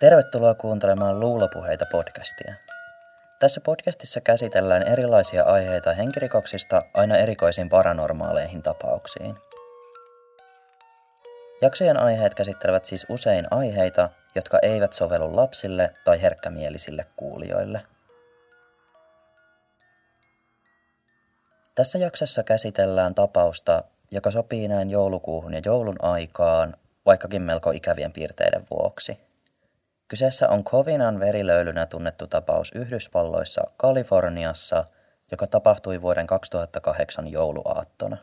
Tervetuloa kuuntelemaan Luulopuheita podcastia. Tässä podcastissa käsitellään erilaisia aiheita henkirikoksista aina erikoisiin paranormaaleihin tapauksiin. Jaksojen aiheet käsittelevät siis usein aiheita, jotka eivät sovellu lapsille tai herkkämielisille kuulijoille. Tässä jaksossa käsitellään tapausta, joka sopii näin joulukuuhun ja joulun aikaan, vaikkakin melko ikävien piirteiden vuoksi. Kyseessä on Kovinan verilöylynä tunnettu tapaus Yhdysvalloissa, Kaliforniassa, joka tapahtui vuoden 2008 jouluaattona.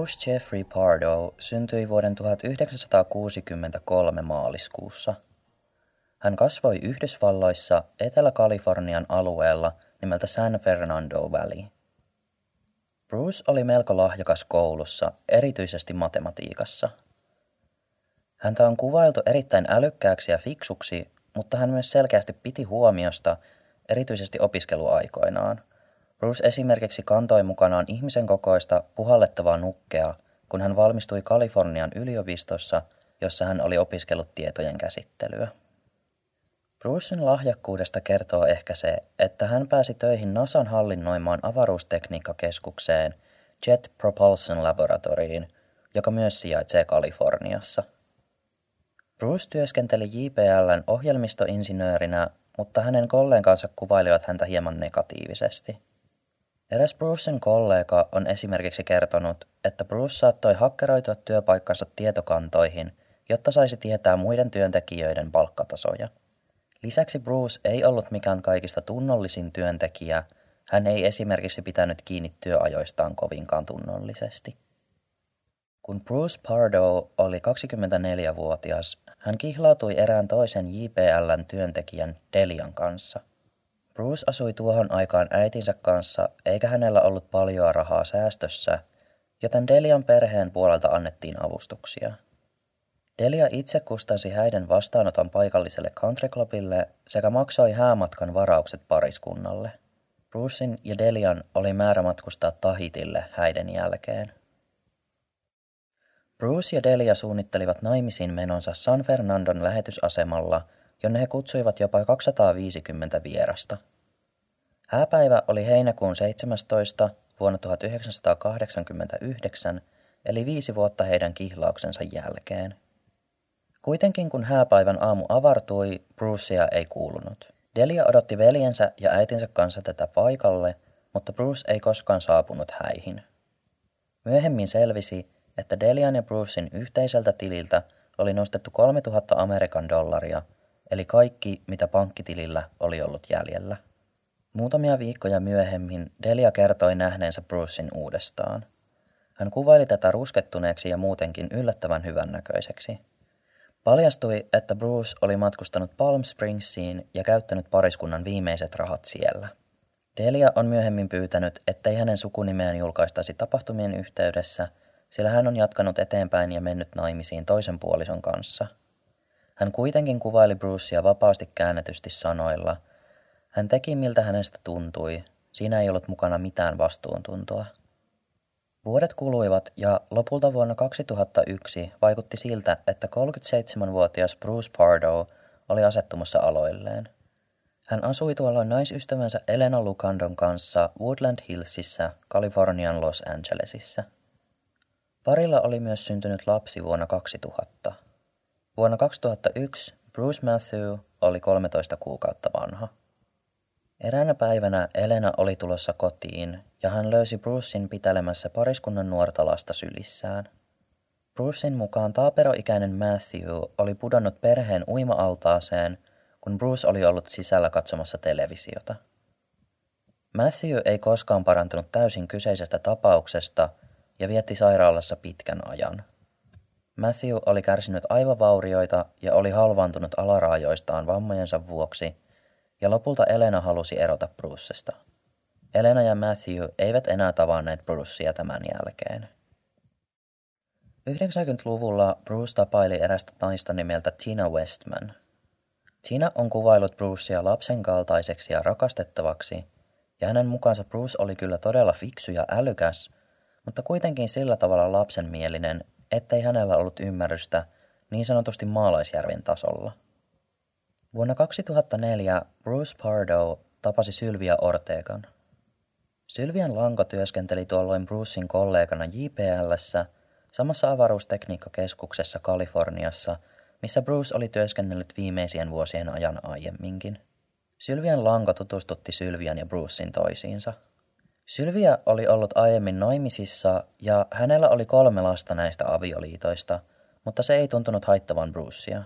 Bruce Jeffrey Pardo syntyi vuoden 1963 maaliskuussa. Hän kasvoi Yhdysvalloissa Etelä-Kalifornian alueella nimeltä San Fernando Valley. Bruce oli melko lahjakas koulussa, erityisesti matematiikassa. Häntä on kuvailtu erittäin älykkääksi ja fiksuksi, mutta hän myös selkeästi piti huomiosta, erityisesti opiskeluaikoinaan – Bruce esimerkiksi kantoi mukanaan ihmisen kokoista puhallettavaa nukkea, kun hän valmistui Kalifornian yliopistossa, jossa hän oli opiskellut tietojen käsittelyä. Brucein lahjakkuudesta kertoo ehkä se, että hän pääsi töihin NASAn hallinnoimaan avaruustekniikkakeskukseen Jet Propulsion Laboratoriin, joka myös sijaitsee Kaliforniassa. Bruce työskenteli JPLn ohjelmistoinsinöörinä, mutta hänen kollegansa kuvailivat häntä hieman negatiivisesti – Eräs Brucen kollega on esimerkiksi kertonut, että Bruce saattoi hakkeroitua työpaikkansa tietokantoihin, jotta saisi tietää muiden työntekijöiden palkkatasoja. Lisäksi Bruce ei ollut mikään kaikista tunnollisin työntekijä, hän ei esimerkiksi pitänyt kiinni työajoistaan kovinkaan tunnollisesti. Kun Bruce Pardo oli 24-vuotias, hän kihlautui erään toisen JPLn työntekijän Delian kanssa – Bruce asui tuohon aikaan äitinsä kanssa, eikä hänellä ollut paljoa rahaa säästössä, joten Delian perheen puolelta annettiin avustuksia. Delia itse kustansi häiden vastaanoton paikalliselle countryclubille sekä maksoi häämatkan varaukset pariskunnalle. Brucein ja Delian oli määrä matkustaa Tahitille häiden jälkeen. Bruce ja Delia suunnittelivat naimisiin menonsa San Fernandon lähetysasemalla, jonne he kutsuivat jopa 250 vierasta – Hääpäivä oli heinäkuun 17. vuonna 1989, eli viisi vuotta heidän kihlauksensa jälkeen. Kuitenkin kun hääpäivän aamu avartui, Brucea ei kuulunut. Delia odotti veljensä ja äitinsä kanssa tätä paikalle, mutta Bruce ei koskaan saapunut häihin. Myöhemmin selvisi, että Delian ja Brucein yhteiseltä tililtä oli nostettu 3000 Amerikan dollaria, eli kaikki, mitä pankkitilillä oli ollut jäljellä. Muutamia viikkoja myöhemmin Delia kertoi nähneensä Brucein uudestaan. Hän kuvaili tätä ruskettuneeksi ja muutenkin yllättävän hyvännäköiseksi. Paljastui, että Bruce oli matkustanut Palm Springsiin ja käyttänyt pariskunnan viimeiset rahat siellä. Delia on myöhemmin pyytänyt, ettei hänen sukunimeään julkaistaisi tapahtumien yhteydessä, sillä hän on jatkanut eteenpäin ja mennyt naimisiin toisen puolison kanssa. Hän kuitenkin kuvaili Brucea vapaasti käännetysti sanoilla – hän teki miltä hänestä tuntui. Siinä ei ollut mukana mitään vastuuntuntoa. Vuodet kuluivat ja lopulta vuonna 2001 vaikutti siltä, että 37-vuotias Bruce Pardo oli asettumassa aloilleen. Hän asui tuolloin naisystävänsä Elena Lucandon kanssa Woodland Hillsissä, Kalifornian Los Angelesissa. Parilla oli myös syntynyt lapsi vuonna 2000. Vuonna 2001 Bruce Matthew oli 13 kuukautta vanha. Eräänä päivänä Elena oli tulossa kotiin ja hän löysi Brucein pitelemässä pariskunnan nuorta lasta sylissään. Brucein mukaan taaperoikäinen Matthew oli pudonnut perheen uima-altaaseen, kun Bruce oli ollut sisällä katsomassa televisiota. Matthew ei koskaan parantunut täysin kyseisestä tapauksesta ja vietti sairaalassa pitkän ajan. Matthew oli kärsinyt aivovaurioita ja oli halvaantunut alaraajoistaan vammojensa vuoksi – ja lopulta Elena halusi erota Brucesta. Elena ja Matthew eivät enää tavanneet Brucea tämän jälkeen. 90-luvulla Bruce tapaili erästä naista nimeltä Tina Westman. Tina on kuvailut Brucea lapsen kaltaiseksi ja rakastettavaksi, ja hänen mukaansa Bruce oli kyllä todella fiksu ja älykäs, mutta kuitenkin sillä tavalla lapsenmielinen, ettei hänellä ollut ymmärrystä niin sanotusti maalaisjärven tasolla. Vuonna 2004 Bruce Pardo tapasi Sylvia Ortegan. Sylvian Lanko työskenteli tuolloin Brucein kollegana JPLssä – samassa avaruustekniikkakeskuksessa Kaliforniassa, missä Bruce oli työskennellyt viimeisien vuosien ajan aiemminkin. Sylvian lanko tutustutti Sylvian ja Brucein toisiinsa. Sylvia oli ollut aiemmin naimisissa ja hänellä oli kolme lasta näistä avioliitoista, mutta se ei tuntunut haittavan Brucea.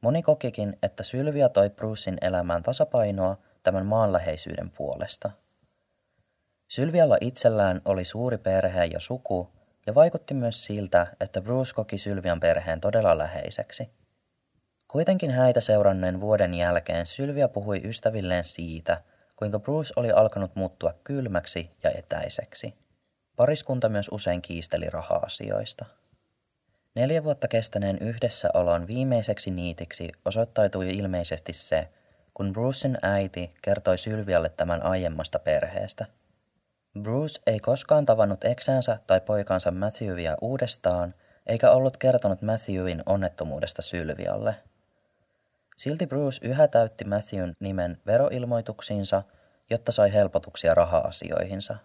Moni kokikin, että Sylvia toi Brucein elämään tasapainoa tämän maanläheisyyden puolesta. Sylvialla itsellään oli suuri perhe ja suku, ja vaikutti myös siltä, että Bruce koki Sylvian perheen todella läheiseksi. Kuitenkin häitä seuranneen vuoden jälkeen Sylvia puhui ystävilleen siitä, kuinka Bruce oli alkanut muuttua kylmäksi ja etäiseksi. Pariskunta myös usein kiisteli raha-asioista. Neljä vuotta kestäneen yhdessäolon viimeiseksi niitiksi osoittautui ilmeisesti se, kun Brucein äiti kertoi Sylvialle tämän aiemmasta perheestä – Bruce ei koskaan tavannut eksäänsä tai poikansa Matthewia uudestaan, eikä ollut kertonut Matthewin onnettomuudesta Sylvialle. Silti Bruce yhä täytti Matthewn nimen veroilmoituksiinsa, jotta sai helpotuksia raha-asioihinsa.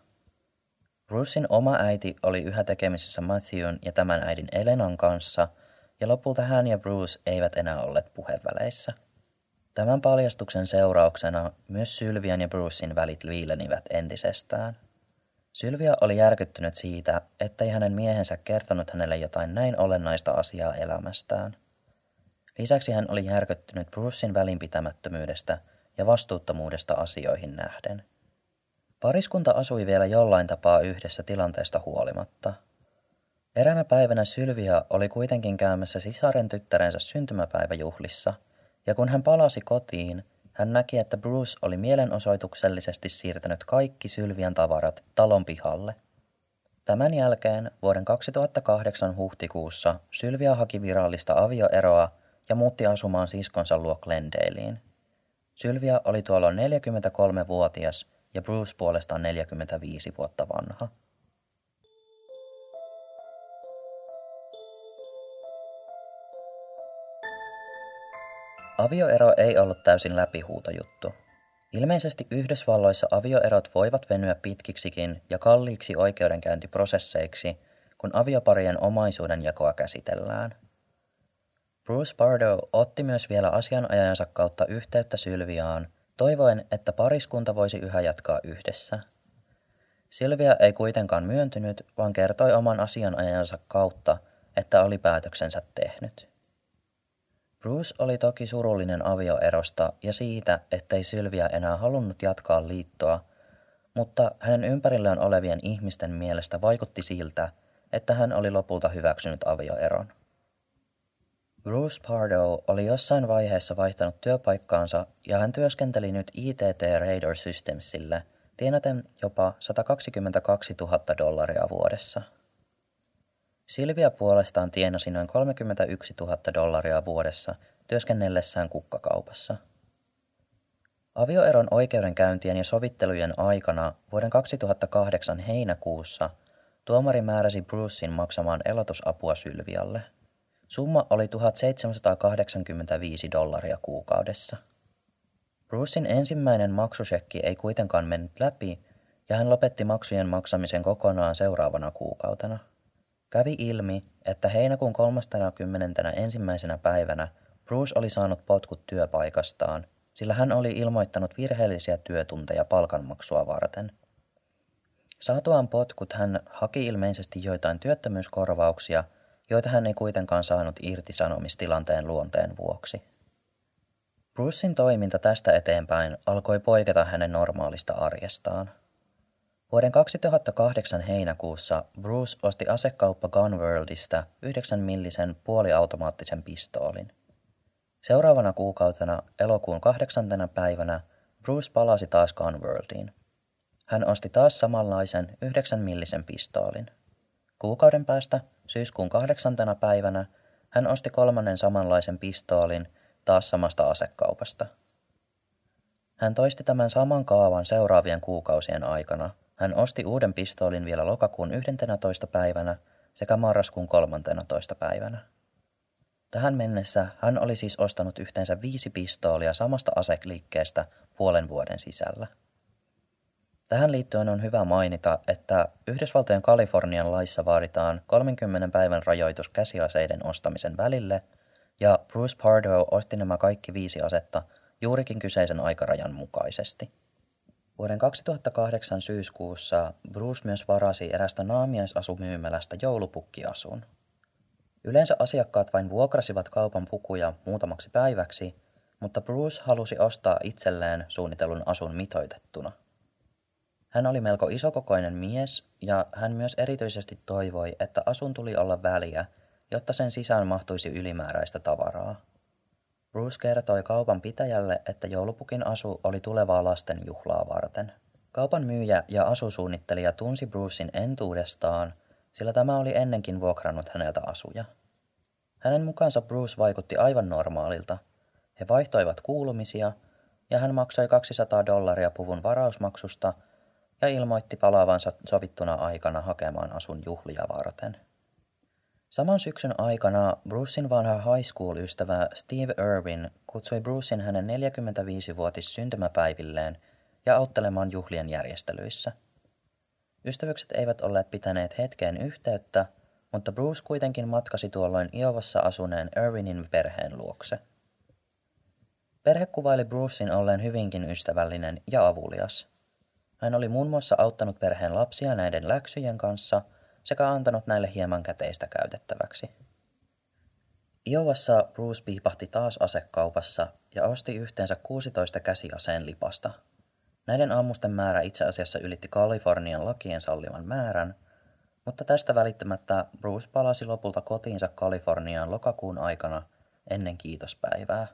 Brucein oma äiti oli yhä tekemisissä Matthewn ja tämän äidin Elenan kanssa, ja lopulta hän ja Bruce eivät enää olleet puheväleissä. Tämän paljastuksen seurauksena myös Sylvian ja Brucein välit viilenivät entisestään. Sylvia oli järkyttynyt siitä, ettei hänen miehensä kertonut hänelle jotain näin olennaista asiaa elämästään. Lisäksi hän oli järkyttynyt Brucein välinpitämättömyydestä ja vastuuttomuudesta asioihin nähden. Pariskunta asui vielä jollain tapaa yhdessä tilanteesta huolimatta. Eräänä päivänä Sylvia oli kuitenkin käymässä sisaren tyttärensä syntymäpäiväjuhlissa, ja kun hän palasi kotiin, hän näki, että Bruce oli mielenosoituksellisesti siirtänyt kaikki Sylvian tavarat talon pihalle. Tämän jälkeen vuoden 2008 huhtikuussa Sylvia haki virallista avioeroa ja muutti asumaan siskonsa luo Glendaleen. Sylvia oli tuolloin 43-vuotias ja Bruce puolestaan 45 vuotta vanha. Avioero ei ollut täysin läpihuutojuttu. Ilmeisesti Yhdysvalloissa avioerot voivat venyä pitkiksikin ja kalliiksi oikeudenkäyntiprosesseiksi, kun avioparien omaisuuden jakoa käsitellään. Bruce Bardo otti myös vielä asianajajansa kautta yhteyttä Sylviaan, toivoen, että pariskunta voisi yhä jatkaa yhdessä. Sylvia ei kuitenkaan myöntynyt, vaan kertoi oman asianajajansa kautta, että oli päätöksensä tehnyt. Bruce oli toki surullinen avioerosta ja siitä, ettei Sylvia enää halunnut jatkaa liittoa, mutta hänen ympärillään olevien ihmisten mielestä vaikutti siltä, että hän oli lopulta hyväksynyt avioeron. Bruce Pardo oli jossain vaiheessa vaihtanut työpaikkaansa ja hän työskenteli nyt ITT Radar Systemsille, tienaten jopa 122 000 dollaria vuodessa. Silvia puolestaan tienasi noin 31 000 dollaria vuodessa työskennellessään kukkakaupassa. Avioeron oikeudenkäyntien ja sovittelujen aikana vuoden 2008 heinäkuussa tuomari määräsi Brucein maksamaan elotusapua Sylvialle. Summa oli 1785 dollaria kuukaudessa. Brucein ensimmäinen maksusekki ei kuitenkaan mennyt läpi ja hän lopetti maksujen maksamisen kokonaan seuraavana kuukautena. Kävi ilmi, että heinäkuun 30. ensimmäisenä päivänä Bruce oli saanut potkut työpaikastaan, sillä hän oli ilmoittanut virheellisiä työtunteja palkanmaksua varten. Saatuaan potkut hän haki ilmeisesti joitain työttömyyskorvauksia, joita hän ei kuitenkaan saanut irtisanomistilanteen luonteen vuoksi. Brucein toiminta tästä eteenpäin alkoi poiketa hänen normaalista arjestaan – Vuoden 2008 heinäkuussa Bruce osti asekauppa Gunworldista 9 millisen puoliautomaattisen pistoolin. Seuraavana kuukautena elokuun kahdeksantena päivänä Bruce palasi taas Gunworldiin. Hän osti taas samanlaisen 9 millisen pistoolin. Kuukauden päästä syyskuun kahdeksantena päivänä hän osti kolmannen samanlaisen pistoolin taas samasta asekaupasta. Hän toisti tämän saman kaavan seuraavien kuukausien aikana. Hän osti uuden pistoolin vielä lokakuun 11. päivänä sekä marraskuun 13. päivänä. Tähän mennessä hän oli siis ostanut yhteensä viisi pistoolia samasta asekliikkeestä puolen vuoden sisällä. Tähän liittyen on hyvä mainita, että Yhdysvaltojen Kalifornian laissa vaaditaan 30 päivän rajoitus käsiaseiden ostamisen välille, ja Bruce Pardo osti nämä kaikki viisi asetta juurikin kyseisen aikarajan mukaisesti. Vuoden 2008 syyskuussa Bruce myös varasi erästä naamiaisasumyymälästä joulupukkiasun. Yleensä asiakkaat vain vuokrasivat kaupan pukuja muutamaksi päiväksi, mutta Bruce halusi ostaa itselleen suunnitellun asun mitoitettuna – hän oli melko isokokoinen mies ja hän myös erityisesti toivoi, että asun tuli olla väliä, jotta sen sisään mahtuisi ylimääräistä tavaraa. Bruce kertoi kaupan pitäjälle, että joulupukin asu oli tulevaa lasten juhlaa varten. Kaupan myyjä ja asusuunnittelija tunsi Brucein entuudestaan, sillä tämä oli ennenkin vuokrannut häneltä asuja. Hänen mukaansa Bruce vaikutti aivan normaalilta. He vaihtoivat kuulumisia ja hän maksoi 200 dollaria puvun varausmaksusta – ja ilmoitti palaavansa sovittuna aikana hakemaan asun juhlia varten. Saman syksyn aikana Brucein vanha high school-ystävä Steve Irwin kutsui Brucein hänen 45-vuotis syntymäpäivilleen ja auttelemaan juhlien järjestelyissä. Ystävykset eivät olleet pitäneet hetkeen yhteyttä, mutta Bruce kuitenkin matkasi tuolloin Iovassa asuneen Irwinin perheen luokse. Perhe kuvaili Brucein olleen hyvinkin ystävällinen ja avulias – hän oli muun muassa auttanut perheen lapsia näiden läksyjen kanssa sekä antanut näille hieman käteistä käytettäväksi. Iovassa Bruce piipahti taas asekaupassa ja osti yhteensä 16 käsiaseen lipasta. Näiden ammusten määrä itse asiassa ylitti Kalifornian lakien sallivan määrän, mutta tästä välittämättä Bruce palasi lopulta kotiinsa Kaliforniaan lokakuun aikana ennen kiitospäivää.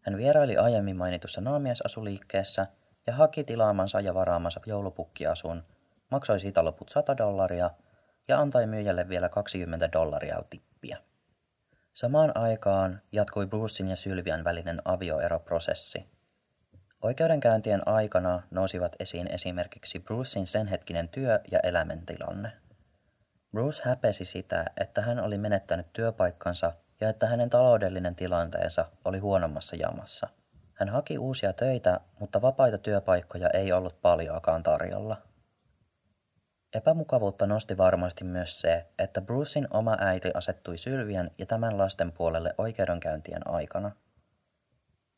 Hän vieraili aiemmin mainitussa naamiesasuliikkeessä – ja haki tilaamansa ja varaamansa joulupukkiasun, maksoi siitä loput 100 dollaria ja antoi myyjälle vielä 20 dollaria tippiä. Samaan aikaan jatkui Brucein ja Sylvian välinen avioeroprosessi. Oikeudenkäyntien aikana nousivat esiin esimerkiksi Brucein senhetkinen työ- ja elämäntilanne. Bruce häpesi sitä, että hän oli menettänyt työpaikkansa ja että hänen taloudellinen tilanteensa oli huonommassa jamassa – hän haki uusia töitä, mutta vapaita työpaikkoja ei ollut paljoakaan tarjolla. Epämukavuutta nosti varmasti myös se, että Brucein oma äiti asettui Sylvian ja tämän lasten puolelle oikeudenkäyntien aikana.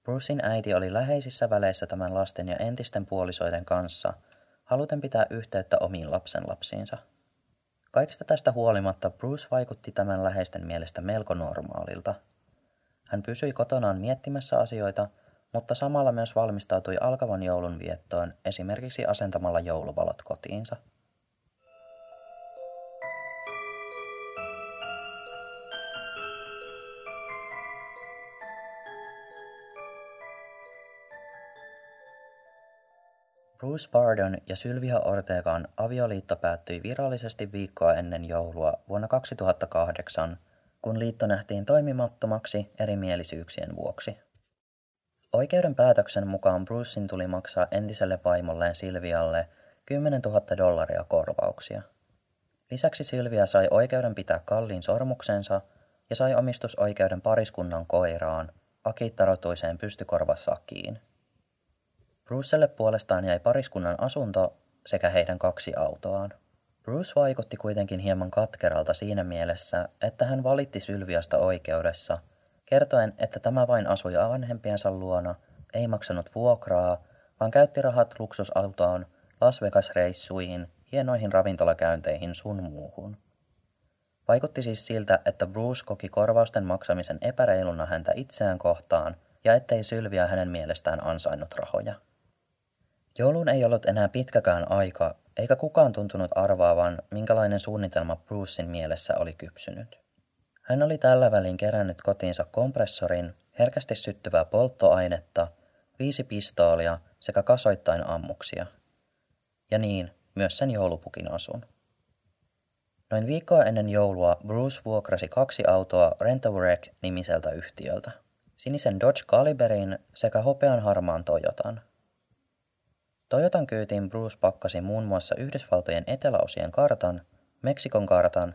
Brucein äiti oli läheisissä väleissä tämän lasten ja entisten puolisoiden kanssa, haluten pitää yhteyttä omiin lapsenlapsiinsa. Kaikesta tästä huolimatta Bruce vaikutti tämän läheisten mielestä melko normaalilta. Hän pysyi kotonaan miettimässä asioita – mutta samalla myös valmistautui alkavan joulun viettoon esimerkiksi asentamalla jouluvalot kotiinsa. Bruce Bardon ja Sylvia Ortegan avioliitto päättyi virallisesti viikkoa ennen joulua vuonna 2008, kun liitto nähtiin toimimattomaksi erimielisyyksien vuoksi. Oikeuden päätöksen mukaan Brucein tuli maksaa entiselle vaimolleen Silvialle 10 000 dollaria korvauksia. Lisäksi Silvia sai oikeuden pitää kalliin sormuksensa ja sai omistusoikeuden pariskunnan koiraan, akittarotuiseen pystykorvasakkiin. Brucelle puolestaan jäi pariskunnan asunto sekä heidän kaksi autoaan. Bruce vaikutti kuitenkin hieman katkeralta siinä mielessä, että hän valitti Sylviasta oikeudessa – kertoen, että tämä vain asui vanhempiensa luona, ei maksanut vuokraa, vaan käytti rahat luksusautoon, Las Vegas-reissuihin, hienoihin ravintolakäynteihin sun muuhun. Vaikutti siis siltä, että Bruce koki korvausten maksamisen epäreiluna häntä itseään kohtaan ja ettei Sylvia hänen mielestään ansainnut rahoja. Joulun ei ollut enää pitkäkään aika, eikä kukaan tuntunut arvaavan, minkälainen suunnitelma Brucein mielessä oli kypsynyt. Hän oli tällä välin kerännyt kotiinsa kompressorin, herkästi syttyvää polttoainetta, viisi pistoolia sekä kasoittain ammuksia. Ja niin, myös sen joulupukin asun. Noin viikkoa ennen joulua Bruce vuokrasi kaksi autoa Rent-A-Wreck nimiseltä yhtiöltä. Sinisen Dodge Caliberin sekä hopean harmaan Toyotan. Toyotan kyytiin Bruce pakkasi muun muassa Yhdysvaltojen eteläosien kartan, Meksikon kartan,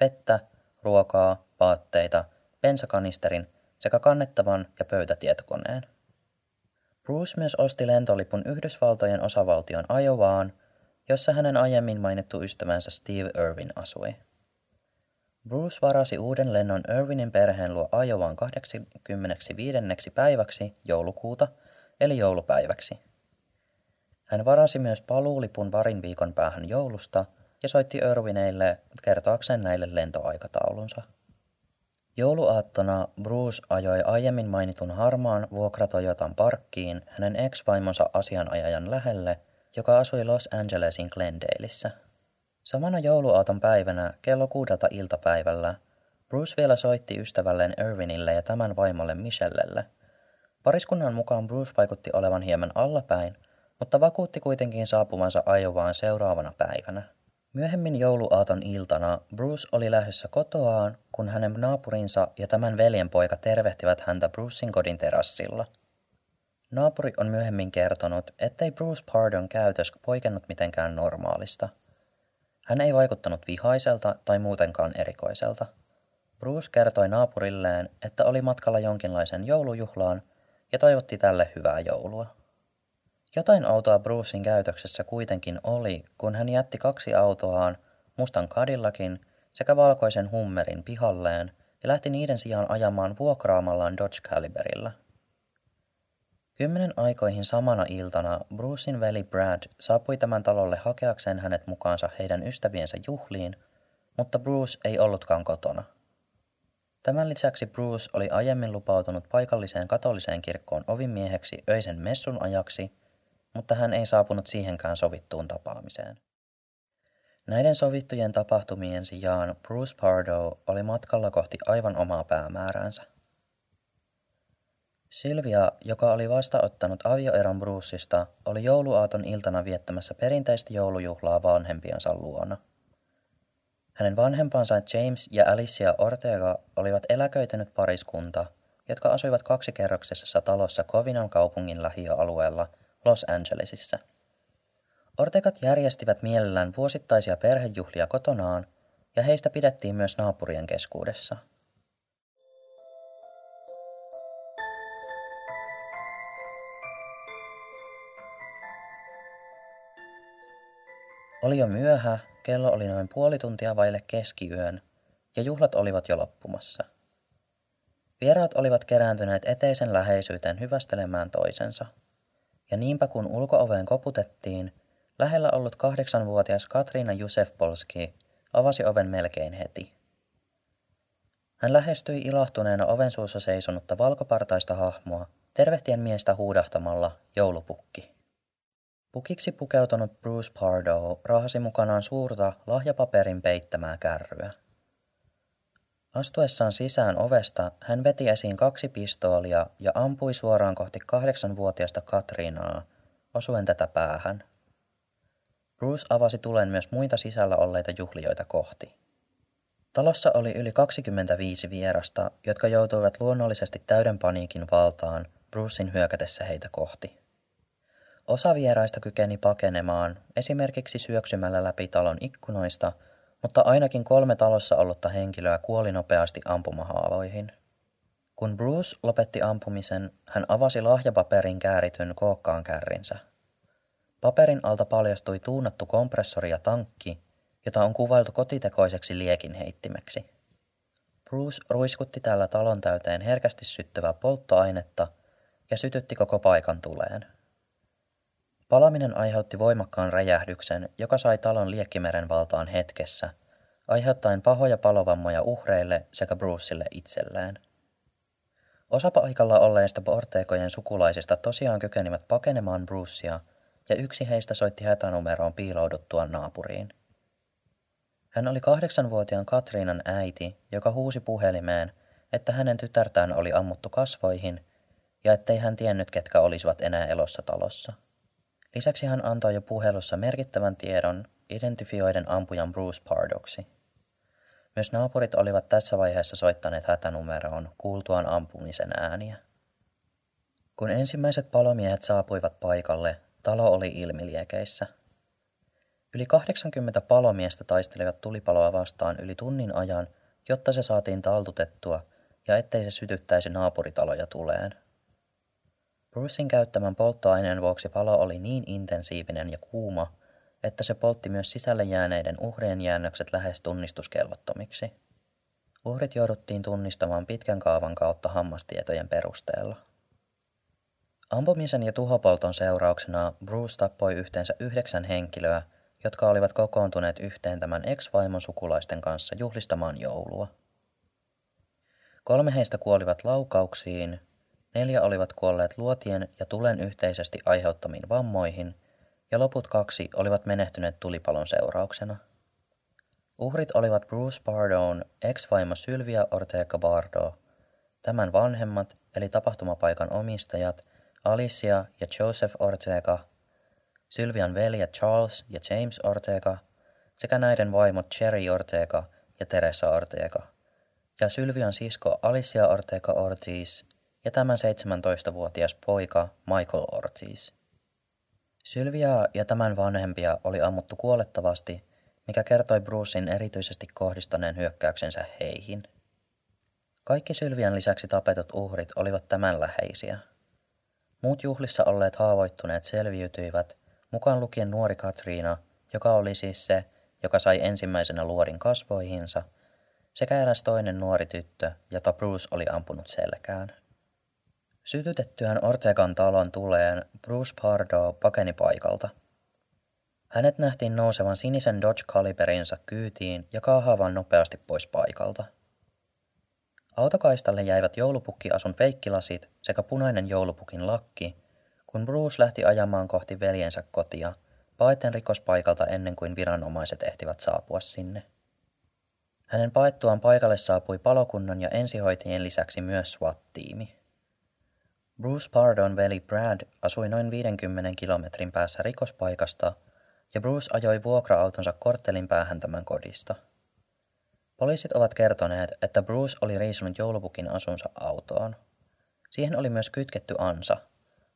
vettä, ruokaa, vaatteita, bensakanisterin sekä kannettavan ja pöytätietokoneen. Bruce myös osti lentolipun Yhdysvaltojen osavaltion Iowaan, jossa hänen aiemmin mainittu ystävänsä Steve Irwin asui. Bruce varasi uuden lennon Irwinin perheen luo Iowaan 85. päiväksi joulukuuta, eli joulupäiväksi. Hän varasi myös paluulipun varin viikon päähän joulusta ja soitti Irwineille kertoakseen näille lentoaikataulunsa. Jouluaattona Bruce ajoi aiemmin mainitun harmaan vuokratojotan parkkiin hänen ex-vaimonsa asianajajan lähelle, joka asui Los Angelesin Glendaleissa. Samana jouluaaton päivänä kello kuudelta iltapäivällä Bruce vielä soitti ystävälleen Irvinille ja tämän vaimolle Michellelle. Pariskunnan mukaan Bruce vaikutti olevan hieman allapäin, mutta vakuutti kuitenkin saapuvansa Ajovaan seuraavana päivänä. Myöhemmin jouluaaton iltana Bruce oli lähdössä kotoaan, kun hänen naapurinsa ja tämän veljenpoika tervehtivät häntä Brucein kodin terassilla. Naapuri on myöhemmin kertonut, ettei Bruce Pardon käytös poikennut mitenkään normaalista. Hän ei vaikuttanut vihaiselta tai muutenkaan erikoiselta. Bruce kertoi naapurilleen, että oli matkalla jonkinlaisen joulujuhlaan ja toivotti tälle hyvää joulua. Jotain autoa Brucein käytöksessä kuitenkin oli, kun hän jätti kaksi autoaan, mustan Cadillacin sekä valkoisen Hummerin pihalleen ja lähti niiden sijaan ajamaan vuokraamallaan Dodge Caliberilla. Kymmenen aikoihin samana iltana Brucein veli Brad saapui tämän talolle hakeakseen hänet mukaansa heidän ystäviensä juhliin, mutta Bruce ei ollutkaan kotona. Tämän lisäksi Bruce oli aiemmin lupautunut paikalliseen katoliseen kirkkoon ovimieheksi öisen messun ajaksi – mutta hän ei saapunut siihenkään sovittuun tapaamiseen. Näiden sovittujen tapahtumien sijaan Bruce Pardo oli matkalla kohti aivan omaa päämääränsä. Silvia, joka oli vastaottanut avioeron Bruceista, oli jouluaaton iltana viettämässä perinteistä joulujuhlaa vanhempiensa luona. Hänen vanhempansa James ja Alicia Ortega olivat eläköitynyt pariskunta, jotka asuivat kaksikerroksisessa talossa Kovinan kaupungin lähiöalueella – Los Angelesissa. Ortegat järjestivät mielellään vuosittaisia perhejuhlia kotonaan, ja heistä pidettiin myös naapurien keskuudessa. Oli jo myöhä, kello oli noin puoli tuntia vaille keskiyön, ja juhlat olivat jo loppumassa. Vieraat olivat kerääntyneet eteisen läheisyyteen hyvästelemään toisensa – ja niinpä kun ulkooveen koputettiin, lähellä ollut kahdeksanvuotias Katriina Polski avasi oven melkein heti. Hän lähestyi ilahtuneena oven suussa seisonutta valkopartaista hahmoa, tervehtien miestä huudahtamalla joulupukki. Pukiksi pukeutunut Bruce Pardo rahasi mukanaan suurta lahjapaperin peittämää kärryä. Astuessaan sisään ovesta hän veti esiin kaksi pistoolia ja ampui suoraan kohti kahdeksanvuotiaista Katriinaa, osuen tätä päähän. Bruce avasi tulen myös muita sisällä olleita juhlijoita kohti. Talossa oli yli 25 vierasta, jotka joutuivat luonnollisesti täyden paniikin valtaan Brucein hyökätessä heitä kohti. Osa vieraista kykeni pakenemaan, esimerkiksi syöksymällä läpi talon ikkunoista – mutta ainakin kolme talossa ollutta henkilöä kuoli nopeasti ampumahaavoihin. Kun Bruce lopetti ampumisen, hän avasi lahjapaperin käärityn kookkaan kärrinsä. Paperin alta paljastui tuunattu kompressori ja tankki, jota on kuvailtu kotitekoiseksi liekinheittimeksi. Bruce ruiskutti tällä talon täyteen herkästi syttyvää polttoainetta ja sytytti koko paikan tuleen. Palaminen aiheutti voimakkaan räjähdyksen, joka sai talon liekkimeren valtaan hetkessä, aiheuttaen pahoja palovammoja uhreille sekä Brucelle itselleen. Osa paikalla olleista porteekojen sukulaisista tosiaan kykenivät pakenemaan Brucea, ja yksi heistä soitti hätänumeroon piilouduttua naapuriin. Hän oli kahdeksanvuotiaan Katriinan äiti, joka huusi puhelimeen, että hänen tytärtään oli ammuttu kasvoihin ja ettei hän tiennyt, ketkä olisivat enää elossa talossa. Lisäksi hän antoi jo puhelussa merkittävän tiedon identifioiden ampujan Bruce Pardoksi. Myös naapurit olivat tässä vaiheessa soittaneet hätänumeroon kuultuaan ampumisen ääniä. Kun ensimmäiset palomiehet saapuivat paikalle, talo oli ilmiliekeissä. Yli 80 palomiestä taistelivat tulipaloa vastaan yli tunnin ajan, jotta se saatiin taltutettua ja ettei se sytyttäisi naapuritaloja tuleen. Brucein käyttämän polttoaineen vuoksi palo oli niin intensiivinen ja kuuma, että se poltti myös sisälle jääneiden uhrien jäännökset lähes tunnistuskelvottomiksi. Uhrit jouduttiin tunnistamaan pitkän kaavan kautta hammastietojen perusteella. Ampumisen ja tuhopolton seurauksena Bruce tappoi yhteensä yhdeksän henkilöä, jotka olivat kokoontuneet yhteen tämän ex-vaimon sukulaisten kanssa juhlistamaan joulua. Kolme heistä kuolivat laukauksiin, neljä olivat kuolleet luotien ja tulen yhteisesti aiheuttamiin vammoihin – ja loput kaksi olivat menehtyneet tulipalon seurauksena. Uhrit olivat Bruce Bardon ex-vaimo Sylvia Ortega Bardo, tämän vanhemmat eli tapahtumapaikan omistajat Alicia ja Joseph Ortega, Sylvian veljet Charles ja James Ortega sekä näiden vaimot Cherry Ortega ja Teresa Ortega, ja Sylvian sisko Alicia Ortega Ortiz ja tämän 17-vuotias poika Michael Ortiz. Sylviaa ja tämän vanhempia oli ammuttu kuolettavasti, mikä kertoi Brucein erityisesti kohdistaneen hyökkäyksensä heihin. Kaikki Sylvian lisäksi tapetut uhrit olivat tämän läheisiä. Muut juhlissa olleet haavoittuneet selviytyivät, mukaan lukien nuori Katriina, joka oli siis se, joka sai ensimmäisenä luodin kasvoihinsa, sekä eräs toinen nuori tyttö, jota Bruce oli ampunut selkään. Sytytettyään Ortegan talon tuleen Bruce Pardo pakeni paikalta. Hänet nähtiin nousevan sinisen Dodge Caliberinsa kyytiin ja kaahaavan nopeasti pois paikalta. Autokaistalle jäivät joulupukkiasun feikkilasit sekä punainen joulupukin lakki, kun Bruce lähti ajamaan kohti veljensä kotia, paeten rikospaikalta ennen kuin viranomaiset ehtivät saapua sinne. Hänen paettuaan paikalle saapui palokunnan ja ensihoitajien lisäksi myös SWAT-tiimi. Bruce Pardon veli Brad asui noin 50 kilometrin päässä rikospaikasta ja Bruce ajoi vuokra-autonsa korttelin päähän tämän kodista. Poliisit ovat kertoneet, että Bruce oli riisunut joulupukin asunsa autoon. Siihen oli myös kytketty ansa.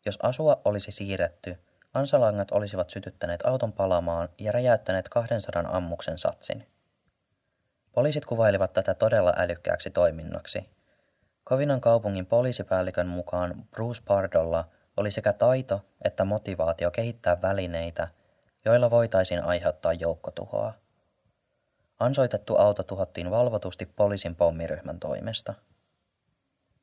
Jos asua olisi siirretty, ansalangat olisivat sytyttäneet auton palamaan ja räjäyttäneet 200 ammuksen satsin. Poliisit kuvailivat tätä todella älykkääksi toiminnoksi – Kovinan kaupungin poliisipäällikön mukaan Bruce Pardolla oli sekä taito että motivaatio kehittää välineitä, joilla voitaisiin aiheuttaa joukkotuhoa. Ansoitettu auto tuhottiin valvotusti poliisin pommiryhmän toimesta.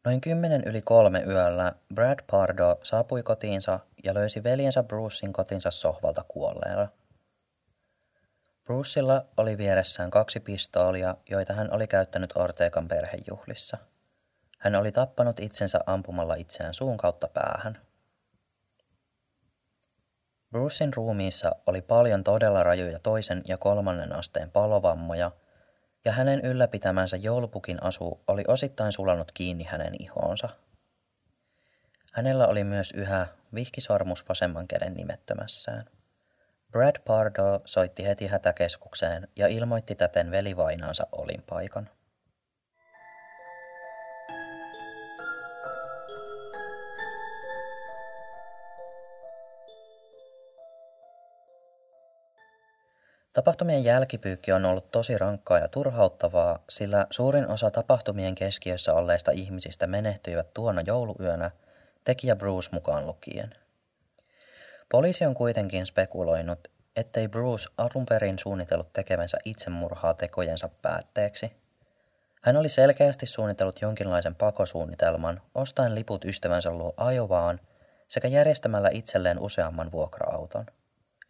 Noin kymmenen yli kolme yöllä Brad Pardo saapui kotiinsa ja löysi veljensä Brucein kotinsa sohvalta kuolleena. Brucella oli vieressään kaksi pistoolia, joita hän oli käyttänyt Ortegan perhejuhlissa – hän oli tappanut itsensä ampumalla itseään suun kautta päähän. Brucein ruumiissa oli paljon todella rajuja toisen ja kolmannen asteen palovammoja, ja hänen ylläpitämänsä joulupukin asu oli osittain sulanut kiinni hänen ihoonsa. Hänellä oli myös yhä vihkisormus vasemman käden nimettömässään. Brad Pardo soitti heti hätäkeskukseen ja ilmoitti täten velivainaansa olinpaikan. Tapahtumien jälkipyykki on ollut tosi rankkaa ja turhauttavaa, sillä suurin osa tapahtumien keskiössä olleista ihmisistä menehtyivät tuona jouluyönä, tekijä Bruce mukaan lukien. Poliisi on kuitenkin spekuloinut, ettei Bruce alun perin suunnitellut tekevänsä itsemurhaa tekojensa päätteeksi. Hän oli selkeästi suunnitellut jonkinlaisen pakosuunnitelman, ostaen liput ystävänsä luo ajovaan sekä järjestämällä itselleen useamman vuokra-auton.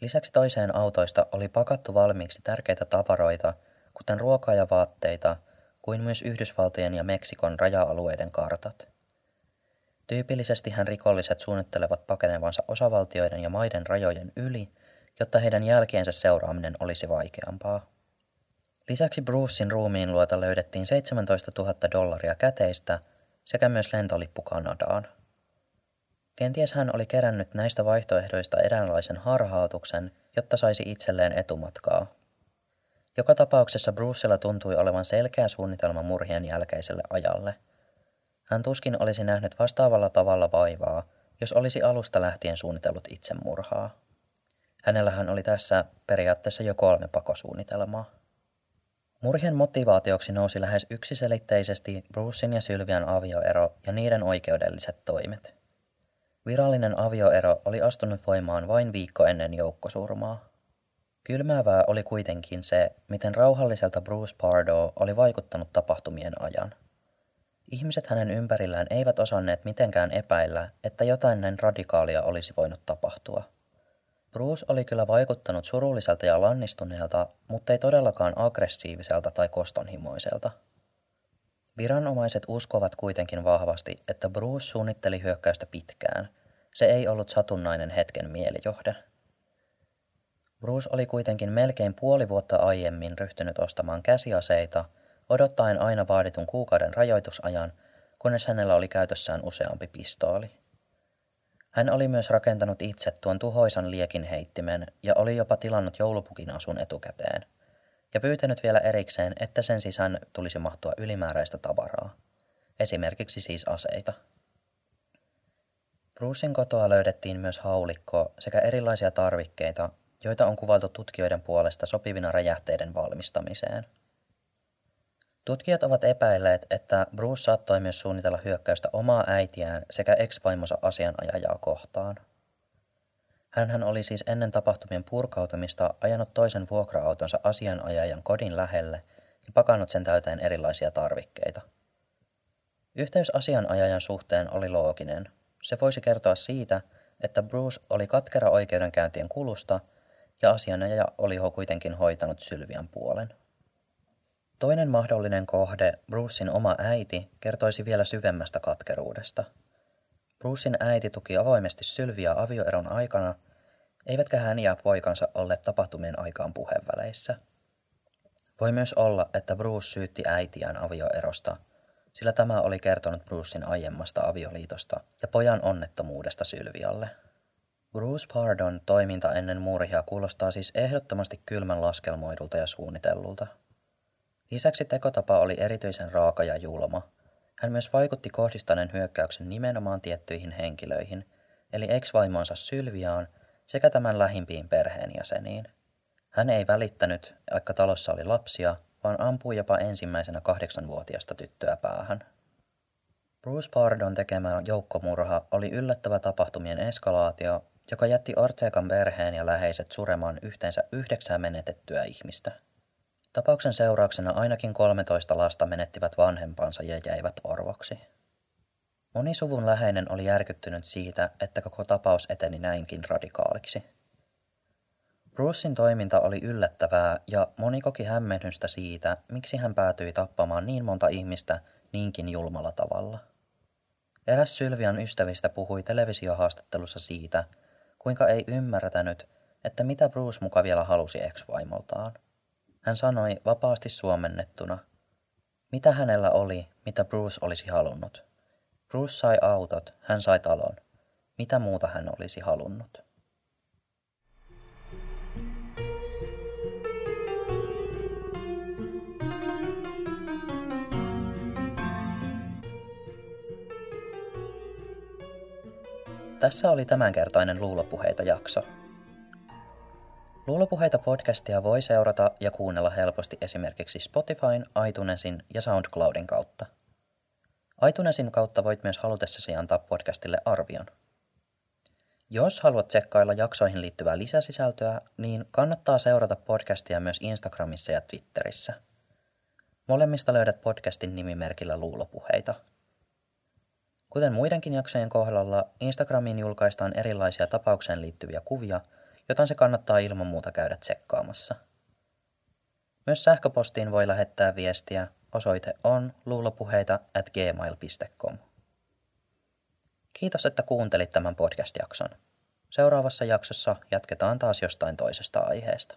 Lisäksi toiseen autoista oli pakattu valmiiksi tärkeitä tavaroita, kuten ruokaa ja vaatteita, kuin myös Yhdysvaltojen ja Meksikon raja-alueiden kartat. Tyypillisesti hän rikolliset suunnittelevat pakenevansa osavaltioiden ja maiden rajojen yli, jotta heidän jälkeensä seuraaminen olisi vaikeampaa. Lisäksi Brucein ruumiin luota löydettiin 17 000 dollaria käteistä sekä myös lentolippu Kanadaan. Kenties hän oli kerännyt näistä vaihtoehdoista eräänlaisen harhautuksen, jotta saisi itselleen etumatkaa. Joka tapauksessa Brucella tuntui olevan selkeä suunnitelma murhien jälkeiselle ajalle. Hän tuskin olisi nähnyt vastaavalla tavalla vaivaa, jos olisi alusta lähtien suunnitellut itsemurhaa. Hänellähän oli tässä periaatteessa jo kolme pakosuunnitelmaa. Murhien motivaatioksi nousi lähes yksiselitteisesti Brucein ja Sylvian avioero ja niiden oikeudelliset toimet. Virallinen avioero oli astunut voimaan vain viikko ennen joukkosurmaa. Kylmäävää oli kuitenkin se, miten rauhalliselta Bruce Pardo oli vaikuttanut tapahtumien ajan. Ihmiset hänen ympärillään eivät osanneet mitenkään epäillä, että jotain näin radikaalia olisi voinut tapahtua – Bruce oli kyllä vaikuttanut surulliselta ja lannistuneelta, mutta ei todellakaan aggressiiviselta tai kostonhimoiselta. Viranomaiset uskovat kuitenkin vahvasti, että Bruce suunnitteli hyökkäystä pitkään. Se ei ollut satunnainen hetken mielijohde. Bruce oli kuitenkin melkein puoli vuotta aiemmin ryhtynyt ostamaan käsiaseita, odottaen aina vaaditun kuukauden rajoitusajan, kunnes hänellä oli käytössään useampi pistooli. Hän oli myös rakentanut itse tuon tuhoisan liekin heittimen ja oli jopa tilannut joulupukin asun etukäteen. Ja pyytänyt vielä erikseen, että sen sisään tulisi mahtua ylimääräistä tavaraa. Esimerkiksi siis aseita. Brucein kotoa löydettiin myös haulikko sekä erilaisia tarvikkeita, joita on kuvailtu tutkijoiden puolesta sopivina räjähteiden valmistamiseen – Tutkijat ovat epäilleet, että Bruce saattoi myös suunnitella hyökkäystä omaa äitiään sekä ex-vaimonsa asianajajaa kohtaan. Hänhän oli siis ennen tapahtumien purkautumista ajanut toisen vuokra-autonsa asianajajan kodin lähelle ja pakannut sen täyteen erilaisia tarvikkeita. Yhteys asianajajan suhteen oli looginen. Se voisi kertoa siitä, että Bruce oli katkera oikeudenkäyntien kulusta ja asianajaja oli kuitenkin hoitanut Sylvian puolen. Toinen mahdollinen kohde, Brucein oma äiti, kertoisi vielä syvemmästä katkeruudesta. Brucein äiti tuki avoimesti Sylviä avioeron aikana, eivätkä hän ja poikansa olleet tapahtumien aikaan puheenväleissä. Voi myös olla, että Bruce syytti äitiään avioerosta, sillä tämä oli kertonut Brucein aiemmasta avioliitosta ja pojan onnettomuudesta Sylvialle. Bruce Pardon toiminta ennen murhia kuulostaa siis ehdottomasti kylmän laskelmoidulta ja suunnitellulta. Lisäksi tekotapa oli erityisen raaka ja julma. Hän myös vaikutti kohdistaneen hyökkäyksen nimenomaan tiettyihin henkilöihin, eli ex-vaimonsa Sylviaan sekä tämän lähimpiin perheenjäseniin. Hän ei välittänyt, vaikka talossa oli lapsia, vaan ampui jopa ensimmäisenä kahdeksanvuotiasta tyttöä päähän. Bruce Pardon tekemä joukkomurha oli yllättävä tapahtumien eskalaatio, joka jätti Ortegan perheen ja läheiset suremaan yhteensä yhdeksää menetettyä ihmistä. Tapauksen seurauksena ainakin 13 lasta menettivät vanhempansa ja jäivät orvoksi. Moni suvun läheinen oli järkyttynyt siitä, että koko tapaus eteni näinkin radikaaliksi. Brucein toiminta oli yllättävää ja moni koki hämmennystä siitä, miksi hän päätyi tappamaan niin monta ihmistä niinkin julmalla tavalla. Eräs Sylvian ystävistä puhui televisiohaastattelussa siitä, kuinka ei ymmärtänyt, että mitä Bruce muka vielä halusi ex-vaimoltaan. Hän sanoi vapaasti suomennettuna, mitä hänellä oli, mitä Bruce olisi halunnut. Bruce sai autot, hän sai talon. Mitä muuta hän olisi halunnut? Tässä oli tämänkertainen Luulopuheita jakso. Luulopuheita podcastia voi seurata ja kuunnella helposti esimerkiksi Spotifyn, iTunesin ja SoundCloudin kautta. iTunesin kautta voit myös halutessasi antaa podcastille arvion. Jos haluat tsekkailla jaksoihin liittyvää lisäsisältöä, niin kannattaa seurata podcastia myös Instagramissa ja Twitterissä. Molemmista löydät podcastin nimimerkillä Luulopuheita. Kuten muidenkin jaksojen kohdalla, Instagramiin julkaistaan erilaisia tapaukseen liittyviä kuvia – joten se kannattaa ilman muuta käydä tsekkaamassa. Myös sähköpostiin voi lähettää viestiä. Osoite on luulopuheita at gmail.com. Kiitos, että kuuntelit tämän podcast-jakson. Seuraavassa jaksossa jatketaan taas jostain toisesta aiheesta.